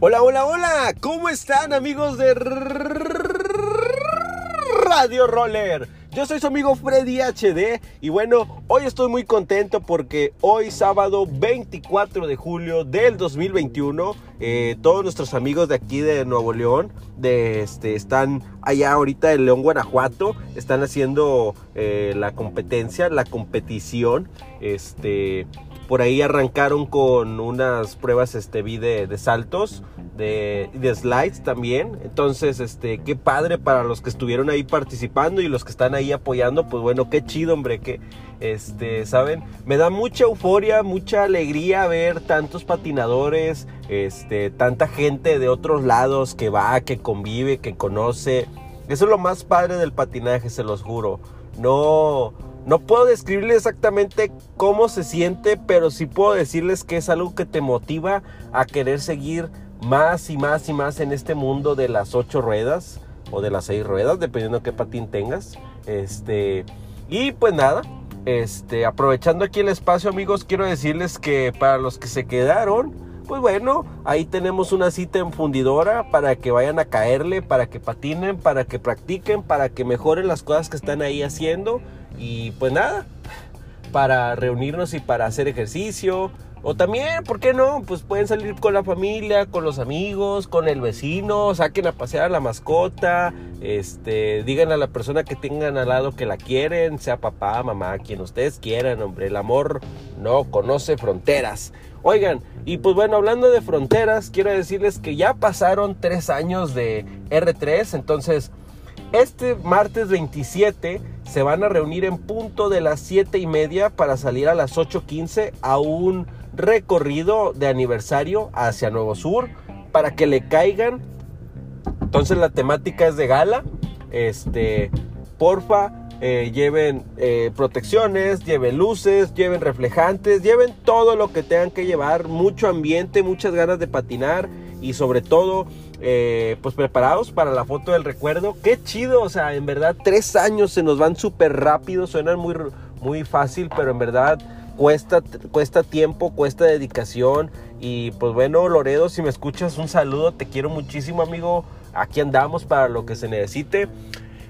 Hola, hola, hola, ¿cómo están amigos de Radio Roller? Yo soy su amigo Freddy HD y bueno, hoy estoy muy contento porque hoy sábado 24 de julio del 2021, eh, todos nuestros amigos de aquí de Nuevo León, de este, están allá ahorita en León, Guanajuato, están haciendo eh, la competencia, la competición, este por ahí arrancaron con unas pruebas, este, vi de, saltos, de, de, slides también. Entonces, este, qué padre para los que estuvieron ahí participando y los que están ahí apoyando. Pues bueno, qué chido, hombre, que, este, ¿saben? Me da mucha euforia, mucha alegría ver tantos patinadores, este, tanta gente de otros lados que va, que convive, que conoce. Eso es lo más padre del patinaje, se los juro. No, no puedo describirles exactamente cómo se siente, pero sí puedo decirles que es algo que te motiva a querer seguir más y más y más en este mundo de las ocho ruedas o de las seis ruedas, dependiendo de qué patín tengas. Este, y pues nada, este, aprovechando aquí el espacio, amigos, quiero decirles que para los que se quedaron, pues bueno, ahí tenemos una cita en fundidora para que vayan a caerle, para que patinen, para que practiquen, para que mejoren las cosas que están ahí haciendo. Y pues nada, para reunirnos y para hacer ejercicio. O también, ¿por qué no? Pues pueden salir con la familia, con los amigos, con el vecino, saquen a pasear a la mascota, este, digan a la persona que tengan al lado que la quieren, sea papá, mamá, quien ustedes quieran, hombre, el amor no conoce fronteras. Oigan, y pues bueno, hablando de fronteras, quiero decirles que ya pasaron tres años de R3, entonces este martes 27 se van a reunir en punto de las 7 y media para salir a las 8.15 a un recorrido de aniversario hacia Nuevo Sur para que le caigan. Entonces la temática es de gala. Este, porfa, eh, lleven eh, protecciones, lleven luces, lleven reflejantes, lleven todo lo que tengan que llevar, mucho ambiente, muchas ganas de patinar y sobre todo eh, pues preparados para la foto del recuerdo. Qué chido, o sea, en verdad tres años se nos van súper rápido, suenan muy, muy fácil, pero en verdad cuesta, cuesta tiempo, cuesta dedicación. Y pues bueno, Loredo, si me escuchas, un saludo, te quiero muchísimo, amigo. Aquí andamos para lo que se necesite.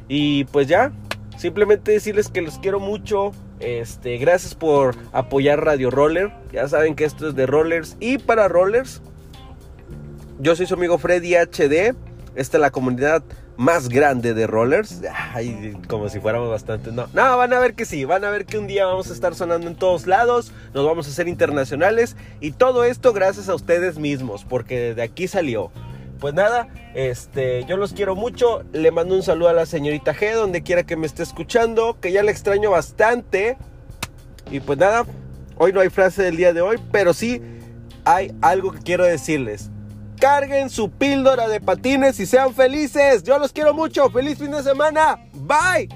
Y pues ya, simplemente decirles que los quiero mucho. Este, gracias por apoyar Radio Roller. Ya saben que esto es de Rollers y para Rollers. Yo soy su amigo Freddy HD. Esta es la comunidad más grande de rollers. Ay, como si fuéramos bastante. No, no, van a ver que sí. Van a ver que un día vamos a estar sonando en todos lados. Nos vamos a hacer internacionales. Y todo esto gracias a ustedes mismos. Porque de aquí salió. Pues nada, este, yo los quiero mucho. Le mando un saludo a la señorita G, donde quiera que me esté escuchando. Que ya le extraño bastante. Y pues nada, hoy no hay frase del día de hoy. Pero sí hay algo que quiero decirles carguen su píldora de patines y sean felices. Yo los quiero mucho. Feliz fin de semana. Bye.